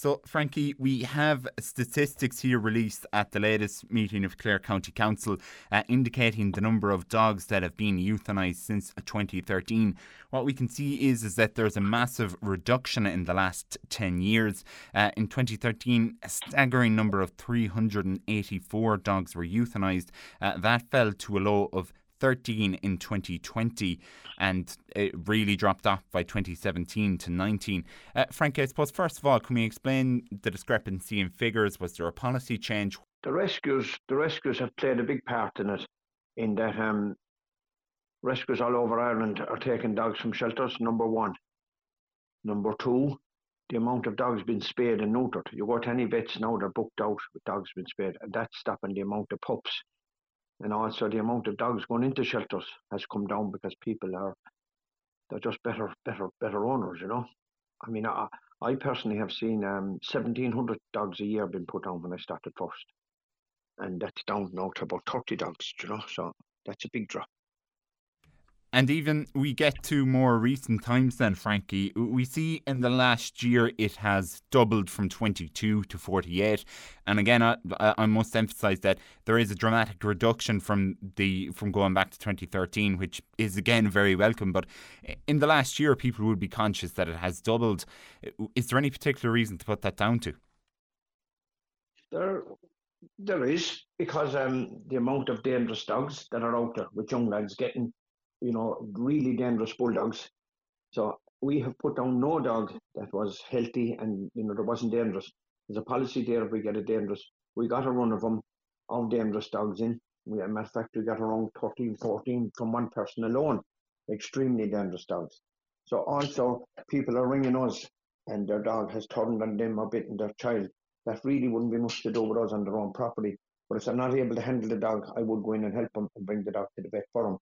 So, Frankie, we have statistics here released at the latest meeting of Clare County Council uh, indicating the number of dogs that have been euthanised since 2013. What we can see is, is that there's a massive reduction in the last 10 years. Uh, in 2013, a staggering number of 384 dogs were euthanised. Uh, that fell to a low of 13 in 2020 and it really dropped off by 2017 to 19. Uh, Frank, I suppose, first of all, can we explain the discrepancy in figures? Was there a policy change? The rescues, the rescues have played a big part in it, in that um, rescues all over Ireland are taking dogs from shelters, number one. Number two, the amount of dogs being spayed and neutered. You go to any vets now, they're booked out with dogs being spayed, and that's stopping the amount of pups and also the amount of dogs going into shelters has come down because people are they're just better better better owners you know? I mean i, I personally have seen um, 1700 dogs a year being put down when i started first. And that's down now to about 30 dogs you know? So that's a big drop and even we get to more recent times then, Frankie, we see in the last year it has doubled from 22 to 48. And again, I, I must emphasise that there is a dramatic reduction from the from going back to 2013, which is again very welcome. But in the last year, people would be conscious that it has doubled. Is there any particular reason to put that down to? There, there is because um, the amount of dangerous dogs that are out there with young lads getting you know, really dangerous bulldogs. So we have put down no dog that was healthy and, you know, there wasn't dangerous. There's a policy there if we get a dangerous. We got a run of them, of dangerous dogs in. We, as a matter of fact, we got around 13, 14 from one person alone. Extremely dangerous dogs. So also, people are ringing us and their dog has turned on them or bitten their child. That really wouldn't be much to do with us on their own property. But if they're not able to handle the dog, I would go in and help them and bring the dog to the vet for them.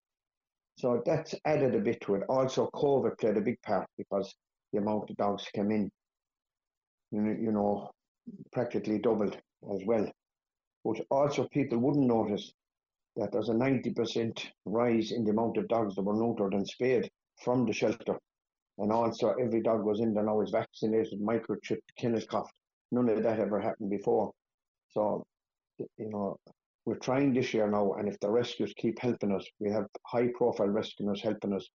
So that's added a bit to it. Also, COVID played a big part because the amount of dogs came in, you know, you know practically doubled as well. But also, people wouldn't notice that there's a 90% rise in the amount of dogs that were neutered and spayed from the shelter. And also, every dog was in there now is vaccinated, microchipped, kennel coughed. None of that ever happened before. So, you know, we're trying this year now, and if the rescues keep helping us, we have high profile rescuers helping us.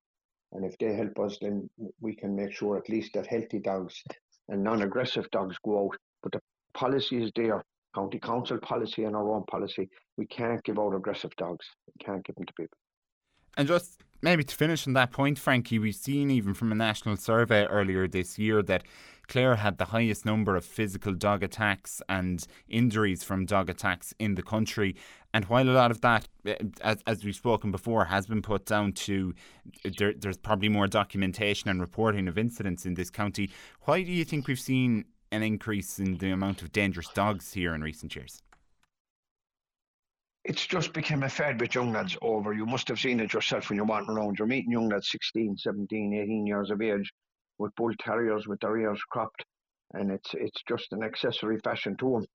And if they help us, then we can make sure at least that healthy dogs and non aggressive dogs go out. But the policy is there county council policy and our own policy. We can't give out aggressive dogs, we can't give them to people. And just maybe to finish on that point, Frankie, we've seen even from a national survey earlier this year that Clare had the highest number of physical dog attacks and injuries from dog attacks in the country. And while a lot of that, eh, as, as we've spoken before, has been put down to there, there's probably more documentation and reporting of incidents in this county, why do you think we've seen an increase in the amount of dangerous dogs here in recent years? It's just become a fad with young lads over. You must have seen it yourself when you're walking around. You're meeting young lads 16, 17, 18 years of age with bull terriers with their ears cropped, and it's it's just an accessory fashion to them.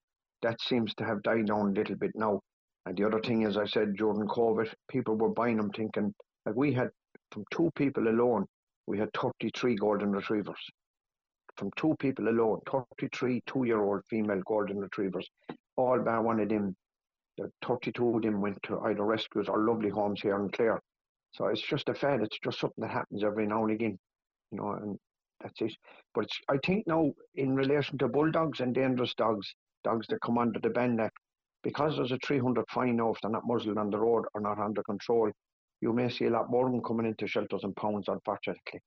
That seems to have died down a little bit now. And the other thing, as I said, during COVID, people were buying them thinking, like we had from two people alone, we had 33 golden retrievers. From two people alone, 33 two year old female golden retrievers. All bar one of them, the 32 of them went to either rescues or lovely homes here in Clare. So it's just a fad. It's just something that happens every now and again, you know, and that's it. But I think now, in relation to bulldogs and dangerous dogs, dogs that come under the ban act, because there's a 300 fine now if they're not muzzled on the road or not under control, you may see a lot more of them coming into shelters and pounds, unfortunately.